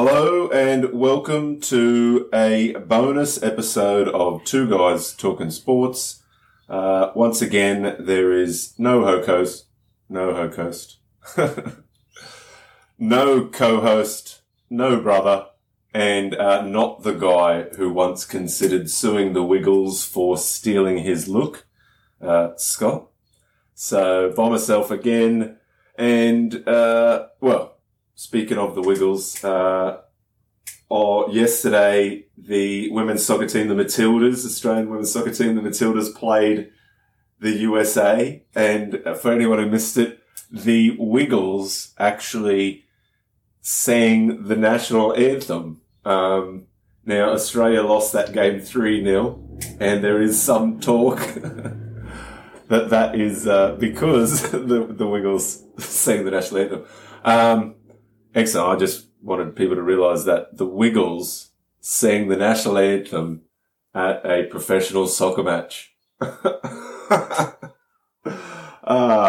Hello and welcome to a bonus episode of Two Guys Talking Sports. Uh, once again, there is no ho-host, no ho-host, no co-host, no brother, and uh, not the guy who once considered suing the Wiggles for stealing his look, uh, Scott. So by myself again, and uh, well, speaking of the Wiggles, uh, or yesterday the women's soccer team, the Matildas, Australian women's soccer team, the Matildas played the USA, and for anyone who missed it, the Wiggles actually sang the national anthem. Um, now Australia lost that game three 0 and there is some talk that that is uh, because the the Wiggles sang the national anthem. Um, excellent. I just wanted people to realise that the Wiggles sang the national anthem at a professional soccer match. ah,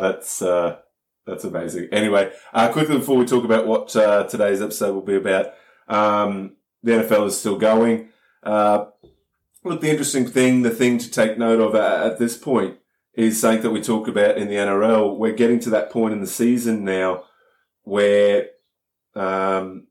that's uh, that's amazing. Anyway, uh, quickly before we talk about what uh, today's episode will be about, um, the NFL is still going. Uh, look, the interesting thing, the thing to take note of at, at this point is something that we talk about in the NRL. We're getting to that point in the season now where, um,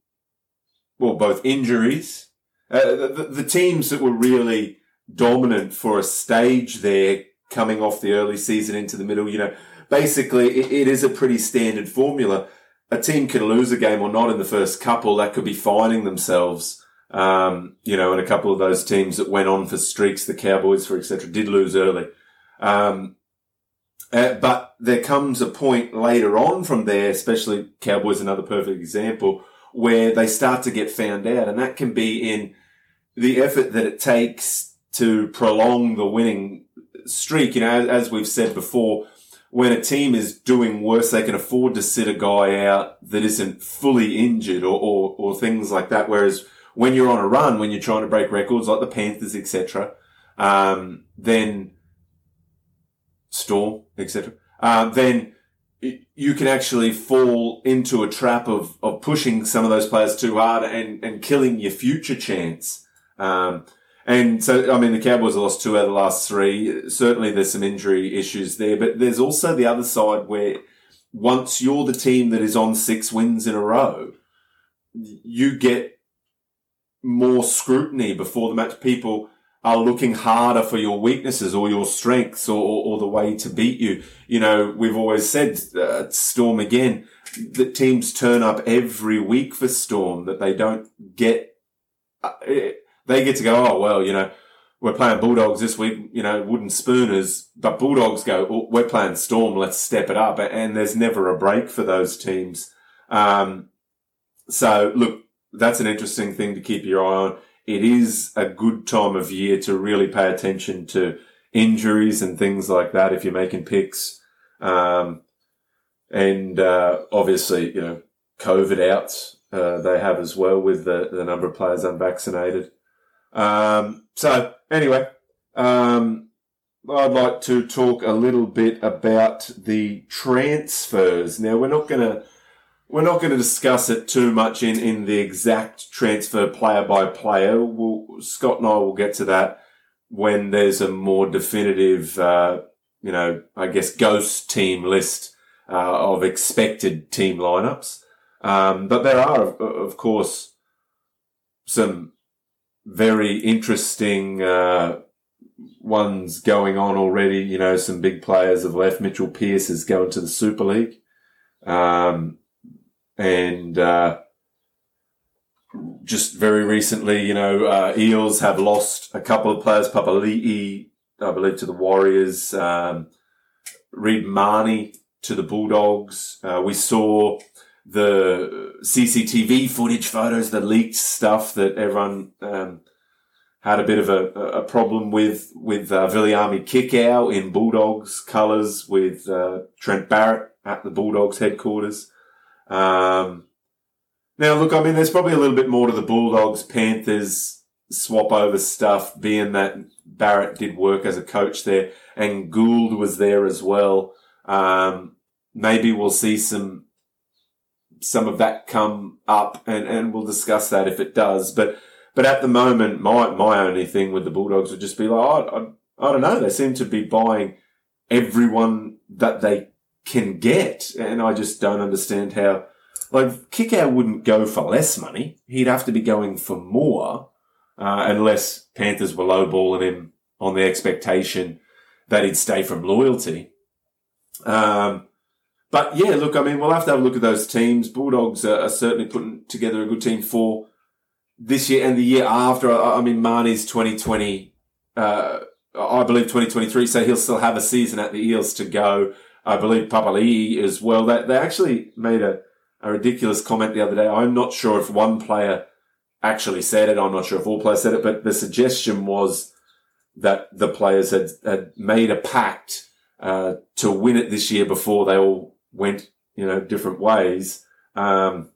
well, both injuries, uh, the, the teams that were really dominant for a stage there coming off the early season into the middle, you know, basically it, it is a pretty standard formula. A team can lose a game or not in the first couple. That could be finding themselves. Um, you know, and a couple of those teams that went on for streaks, the Cowboys, for etc., did lose early. Um, uh, but there comes a point later on from there, especially Cowboys, another perfect example, where they start to get found out. And that can be in the effort that it takes to prolong the winning streak. You know, as we've said before, when a team is doing worse, they can afford to sit a guy out that isn't fully injured or, or, or things like that. Whereas when you're on a run, when you're trying to break records like the Panthers, etc., um, then Storm, etc., uh, then you can actually fall into a trap of, of pushing some of those players too hard and, and killing your future chance. Um, and so, I mean, the Cowboys have lost two out of the last three. Certainly there's some injury issues there, but there's also the other side where once you're the team that is on six wins in a row, you get more scrutiny before the match. People are looking harder for your weaknesses or your strengths or, or, or the way to beat you. You know, we've always said, uh, Storm again, that teams turn up every week for Storm, that they don't get, uh, they get to go, oh, well, you know, we're playing Bulldogs this week, you know, wooden spooners, but Bulldogs go, oh, we're playing Storm, let's step it up. And there's never a break for those teams. Um, so look, that's an interesting thing to keep your eye on it is a good time of year to really pay attention to injuries and things like that if you're making picks. Um, and uh, obviously, you know, COVID outs uh, they have as well with the, the number of players unvaccinated. Um, so anyway, um, I'd like to talk a little bit about the transfers. Now we're not going to we're not going to discuss it too much in, in the exact transfer player by player. We'll, Scott and I will get to that when there's a more definitive, uh, you know, I guess ghost team list uh, of expected team lineups. Um, but there are, of, of, course, some very interesting uh, ones going on already. You know, some big players have left. Mitchell Pearce is going to the Super League. Um, and uh, just very recently, you know, uh, Eels have lost a couple of players, Papali'i, I believe, to the Warriors, um, Reed Mahoney to the Bulldogs. Uh, we saw the CCTV footage photos, the leaked stuff that everyone um, had a bit of a, a problem with, with uh, Viliami Kikau in Bulldogs colours with uh, Trent Barrett at the Bulldogs headquarters. Um, now, look, I mean, there's probably a little bit more to the Bulldogs Panthers swap over stuff, being that Barrett did work as a coach there and Gould was there as well. Um, maybe we'll see some some of that come up and, and we'll discuss that if it does. But, but at the moment, my, my only thing with the Bulldogs would just be like, I, I, I don't know. They seem to be buying everyone that they can get. And I just don't understand how, like, Kikau wouldn't go for less money. He'd have to be going for more, uh, unless Panthers were lowballing him on the expectation that he'd stay from loyalty. Um, but yeah, look, I mean, we'll have to have a look at those teams. Bulldogs are, are certainly putting together a good team for this year and the year after. I, I mean, Marnie's 2020, uh, I believe 2023, so he'll still have a season at the Eels to go. I believe Papali'i as well. They, they actually made a, a ridiculous comment the other day. I'm not sure if one player actually said it. I'm not sure if all players said it, but the suggestion was that the players had, had made a pact uh, to win it this year before they all went, you know, different ways. Um,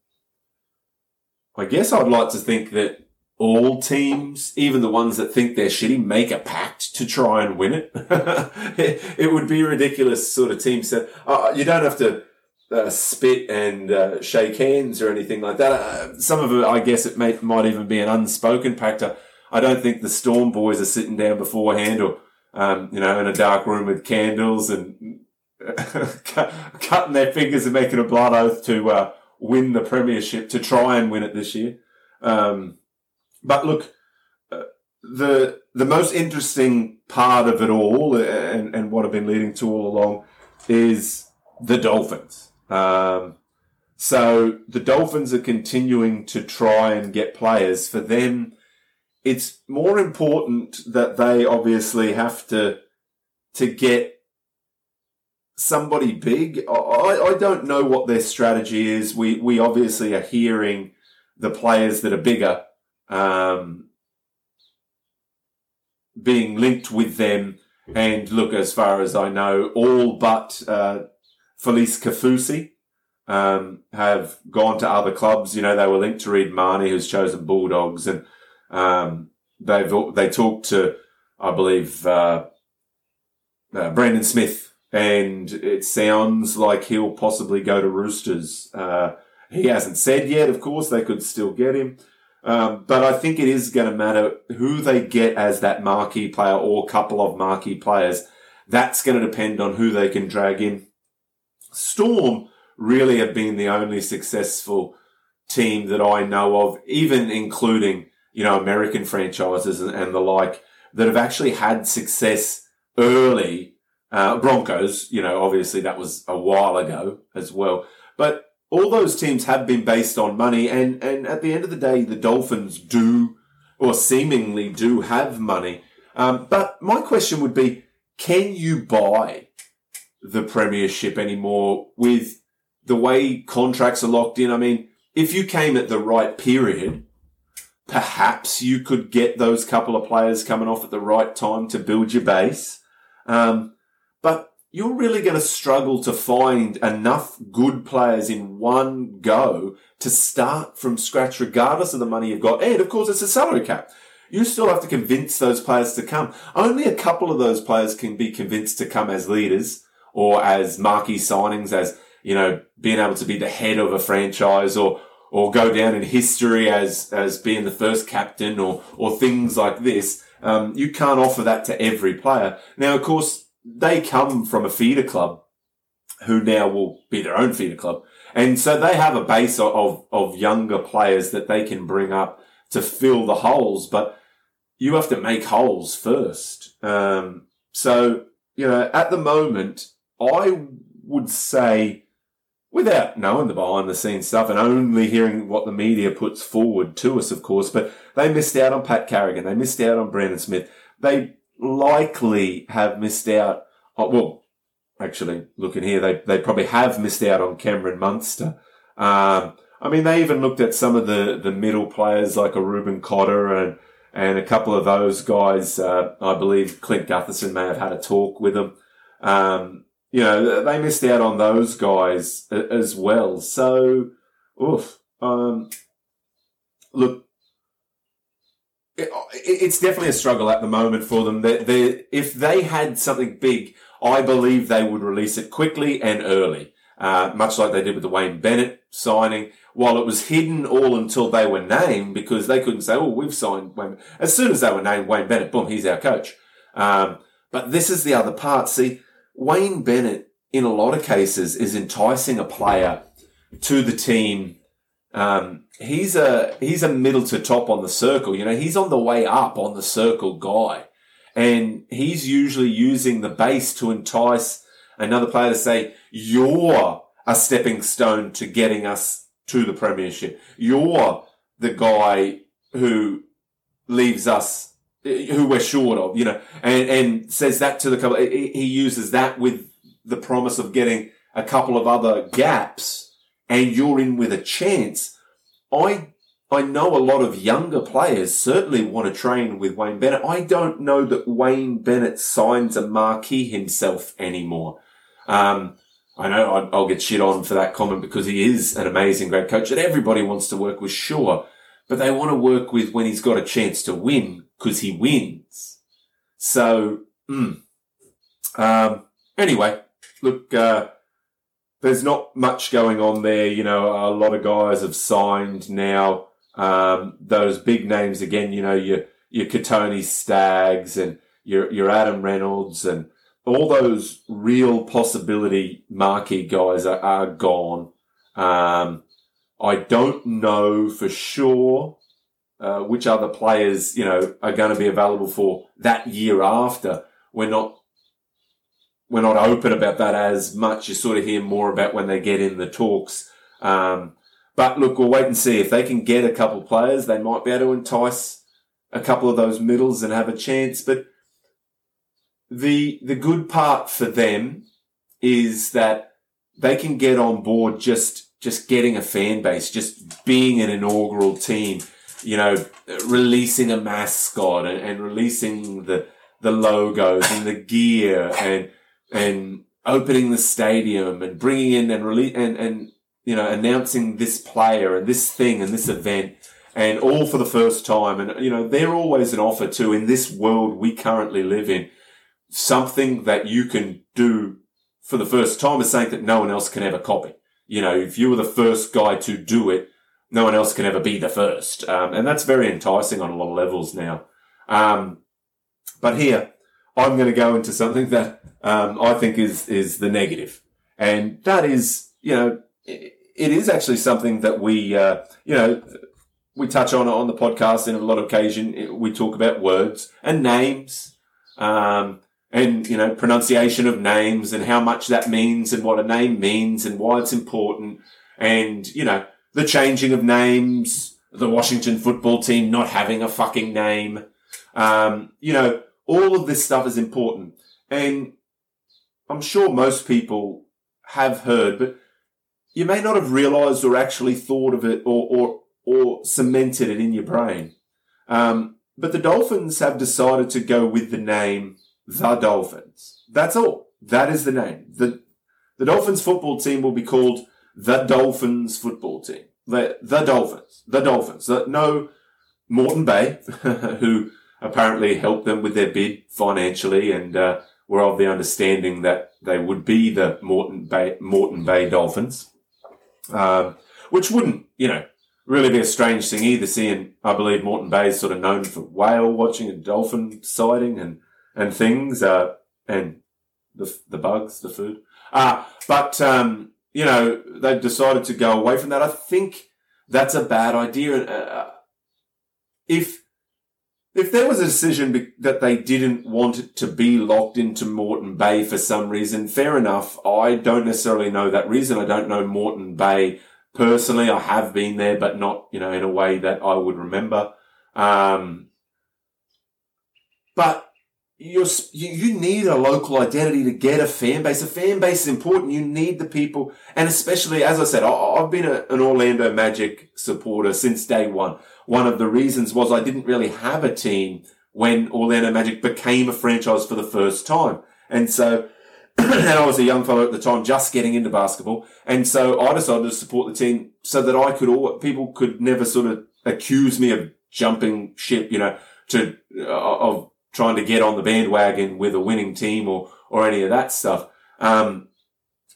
I guess I'd like to think that all teams, even the ones that think they're shitty, make a pact to try and win it. it, would be ridiculous sort of team set. Uh, you don't have to uh, spit and uh, shake hands or anything like that. Uh, some of it, I guess, it may, might even be an unspoken pact. I don't think the Storm boys are sitting down beforehand or, um, you know, in a dark room with candles and cutting their fingers and making a blood oath to uh, win the premiership to try and win it this year. Um, but look, uh, the the most interesting part of it all, and, and what I've been leading to all along, is the Dolphins. Um, so the Dolphins are continuing to try and get players. For them, it's more important that they obviously have to to get somebody big. I, I don't know what their strategy is. We we obviously are hearing the players that are bigger um, being linked with them. And look, as far as I know, all but uh, Felise Kaufusi um, have gone to other clubs. You know, they were linked to Reed Mahoney, who's chosen Bulldogs, and um, they've they talked to, I believe, uh, uh, Brandon Smith and it sounds like he'll possibly go to Roosters. Uh, he hasn't said yet, of course, they could still get him. Um, but I think it is going to matter who they get as that marquee player or couple of marquee players. That's going to depend on who they can drag in. Storm really have been the only successful team that I know of, even including, you know, American franchises and, and the like that have actually had success early uh, Broncos, you know, obviously that was a while ago as well. But all those teams have been based on money, and, and at the end of the day, the Dolphins do, or seemingly do, have money. Um, but my question would be, can you buy the Premiership anymore with the way contracts are locked in? I mean, if you came at the right period, perhaps you could get those couple of players coming off at the right time to build your base. Um, you're really going to struggle to find enough good players in one go to start from scratch, regardless of the money you've got. And of course, it's a salary cap. You still have to convince those players to come. Only a couple of those players can be convinced to come as leaders or as marquee signings, as, you know, being able to be the head of a franchise or, or go down in history as, as being the first captain or, or things like this. Um, you can't offer that to every player. Now, of course, they come from a feeder club who now will be their own feeder club. And so they have a base of, of younger players that they can bring up to fill the holes, but you have to make holes first. Um, so, you know, at the moment, I would say, without knowing the behind the scenes stuff and only hearing what the media puts forward to us, of course, but they missed out on Pat Carrigan. They missed out on Brandon Smith. They likely have missed out. Oh, well, actually, looking here, they, they probably have missed out on Cameron Munster. Um, I mean, they even looked at some of the, the middle players like a Reuben Cotter and, and a couple of those guys. Uh, I believe Clint Gutherson may have had a talk with them. Um, you know, they missed out on those guys as well. So, oof. Um, look, it's definitely a struggle at the moment for them. They, they, if they had something big, I believe they would release it quickly and early, uh, much like they did with the Wayne Bennett signing while it was hidden all until they were named because they couldn't say, oh, we've signed Wayne. As soon as they were named Wayne Bennett, boom, he's our coach. Um, but this is the other part. See, Wayne Bennett, in a lot of cases, is enticing a player to the team. Um, he's a, he's a middle to top on the circle. You know, he's on the way up on the circle guy. And he's usually using the base to entice another player to say, you're a stepping stone to getting us to the premiership. You're the guy who leaves us, who we're short of, you know, and, and says that to the couple. He uses that with the promise of getting a couple of other gaps and you're in with a chance. I I know a lot of younger players certainly want to train with Wayne Bennett. I don't know that Wayne Bennett signs a marquee himself anymore. Um, I know I'll get shit on for that comment because he is an amazing, great coach that everybody wants to work with, sure. But they want to work with when he's got a chance to win because he wins. So, mm. um, anyway, look, uh, there's not much going on there. You know, a lot of guys have signed now. Um, those big names again, you know, your, your Kotoni Staggs and your, your Adam Reynolds and all those real possibility marquee guys are, are gone. Um, I don't know for sure uh, which other players, you know, are going to be available for that year after. We're not we're not open about that as much. You sort of hear more about when they get in the talks. Um, but look, we'll wait and see if they can get a couple of players. They might be able to entice a couple of those middles and have a chance. But the the good part for them is that they can get on board just just getting a fan base, just being an inaugural team, you know, releasing a mascot and, and releasing the the logos and the gear and and opening the stadium and bringing in and release and and you know announcing this player and this thing and this event and all for the first time and you know they're always an offer to in this world we currently live in something that you can do for the first time is something that no one else can ever copy. You know, if you were the first guy to do it, no one else can ever be the first. Um, and that's very enticing on a lot of levels now. Um, but here, I'm going to go into something that um, I think is is the negative. and that is, you know, it, it is actually something that we, uh, you know, we touch on on the podcast in a lot of occasion. We talk about words and names. Um, and, you know, pronunciation of names and how much that means and what a name means and why it's important. And, you know, the changing of names, the Washington football team not having a fucking name. Um, you know, all of this stuff is important. And I'm sure most people have heard, but you may not have realized or actually thought of it or, or, or cemented it in your brain. Um, but the Dolphins have decided to go with the name the Dolphins. That's all. That is the name. The, the Dolphins football team will be called the Dolphins football team. The, the Dolphins. The Dolphins. The, no Moreton Bay, who apparently helped them with their bid financially and, uh, were of the understanding that they would be the Moreton Bay, Moreton Bay Dolphins. Um, which wouldn't, you know, really be a strange thing either, seeing, I believe Moreton Bay is sort of known for whale watching and dolphin sighting and and things, uh, and the, the bugs, the food. Uh, but, um, you know, they've decided to go away from that. I think that's a bad idea. Uh, if, if there was a decision be- that they didn't want it to be locked into Moreton Bay for some reason, fair enough. I don't necessarily know that reason. I don't know Moreton Bay personally. I have been there, but not, you know, in a way that I would remember. Um, but you're, you need a local identity to get a fan base. A fan base is important. You need the people. And especially, as I said, I've been a, an Orlando Magic supporter since day one. One of the reasons was I didn't really have a team when Orlando Magic became a franchise for the first time. And so, and I was a young fellow at the time just getting into basketball. And so I decided to support the team so that I could all, people could never sort of accuse me of jumping ship, you know, to, uh, of trying to get on the bandwagon with a winning team or, or any of that stuff. Um,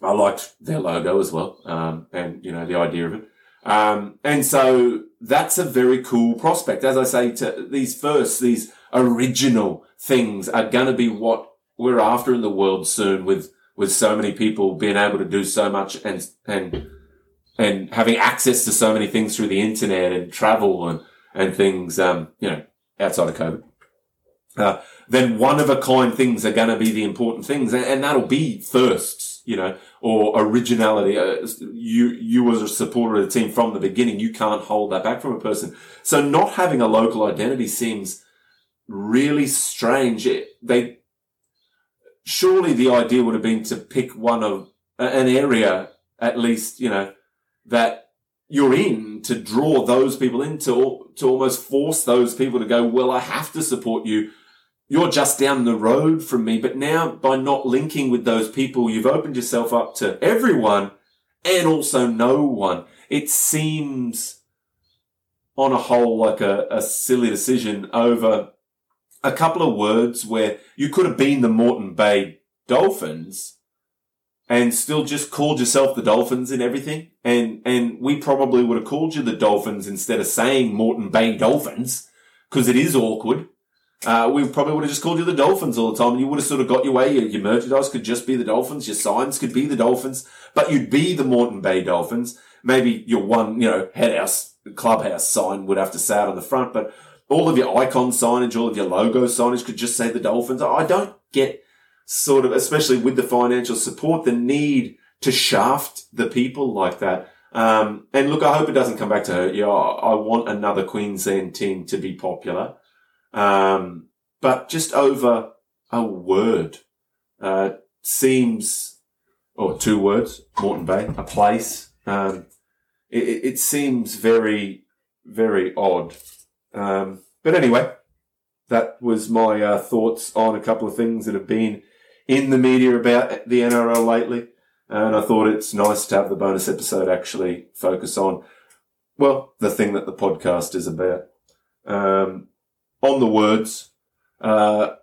I liked their logo as well, um, and you know the idea of it. Um, and so that's a very cool prospect. As I say, to these first, these original things are going to be what we're after in the world soon with, with so many people being able to do so much and, and, and having access to so many things through the internet and travel and, and things, um, you know, outside of COVID. Uh, then one of a kind things are going to be the important things, and, and that'll be firsts, you know, or originality. Uh, you you as a supporter of the team from the beginning, you can't hold that back from a person. So not having a local identity seems really strange. It, they surely the idea would have been to pick one of an area at least, you know, that you're in to draw those people in to, to almost force those people to go, well, I have to support you you're just down the road from me. But now by not linking with those people, you've opened yourself up to everyone and also no one. It seems on a whole like a, a silly decision over a couple of words where you could have been the Moreton Bay Dolphins and still just called yourself the Dolphins and everything. And, and we probably would have called you the Dolphins instead of saying Moreton Bay Dolphins because it is awkward. Uh, we probably would have just called you the Dolphins all the time and you would have sort of got your way. Your, your merchandise could just be the Dolphins. Your signs could be the Dolphins, but you'd be the Moreton Bay Dolphins. Maybe your one, you know, head house, clubhouse sign would have to say out on the front, but all of your icon signage, all of your logo signage could just say the Dolphins. I don't get sort of, especially with the financial support, the need to shaft the people like that. Um, and look, I hope it doesn't come back to hurt you. I, I want another Queensland team to be popular. Um, but just over a word, uh, seems, or two words, Moreton Bay, a place. Um, it, it, seems very, very odd. Um, but anyway, that was my uh, thoughts on a couple of things that have been in the media about the NRL lately. And I thought it's nice to have the bonus episode actually focus on, well, the thing that the podcast is about. Um, on the words. Uh,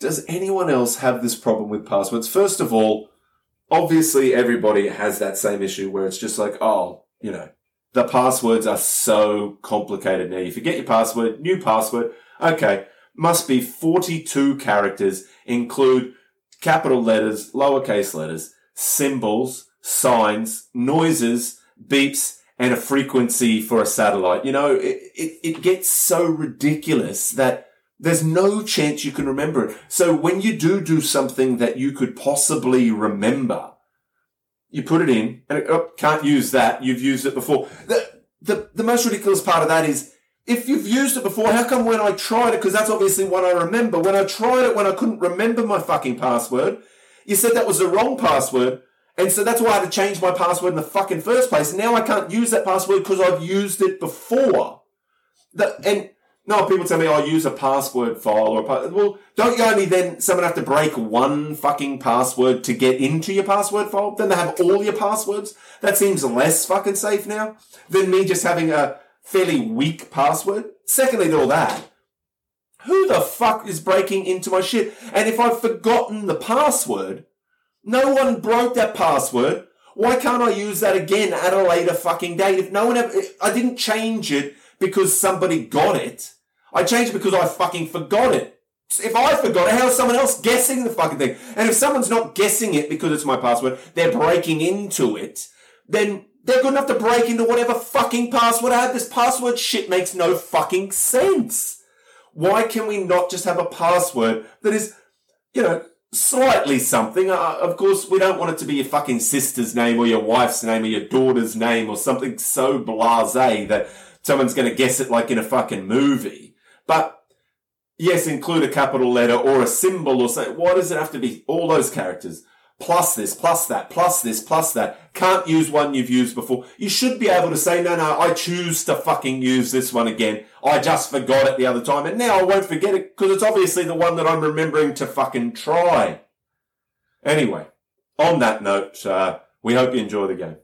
does anyone else have this problem with passwords? First of all, obviously everybody has that same issue where it's just like, oh, you know, the passwords are so complicated now. You forget your password, new password. Okay. Must be 42 characters, include capital letters, lowercase letters, symbols, signs, noises, beeps, and a frequency for a satellite. You know, it, it, it gets so ridiculous that there's no chance you can remember it. So when you do do something that you could possibly remember, you put it in and it, oh, can't use that. You've used it before. The, the, the most ridiculous part of that is if you've used it before, how come when I tried it, because that's obviously what I remember, when I tried it when I couldn't remember my fucking password, you said that was the wrong password, and so that's why I had to change my password in the fucking first place. Now I can't use that password because I've used it before. The, and no, people tell me I'll use a password file or a, well, don't you only then someone have to break one fucking password to get into your password file? Then they have all your passwords. That seems less fucking safe now than me just having a fairly weak password. Secondly to all that, who the fuck is breaking into my shit? And if I've forgotten the password, no one broke that password. Why can't I use that again at a later fucking date? If no one ever, I didn't change it because somebody got it. I changed it because I fucking forgot it. If I forgot it, how's someone else guessing the fucking thing? And if someone's not guessing it because it's my password, they're breaking into it, then they're good enough to break into whatever fucking password I have. This password shit makes no fucking sense. Why can we not just have a password that is, you know, slightly something. Uh, of course, we don't want it to be your fucking sister's name or your wife's name or your daughter's name or something so blasé that someone's going to guess it like in a fucking movie. But yes, include a capital letter or a symbol or something. Why does it have to be all those characters? Plus this, plus that, plus this, plus that. Can't use one you've used before. You should be able to say, no, no, I choose to fucking use this one again. I just forgot it the other time and now I won't forget it because it's obviously the one that I'm remembering to fucking try. Anyway, on that note, uh, we hope you enjoy the game.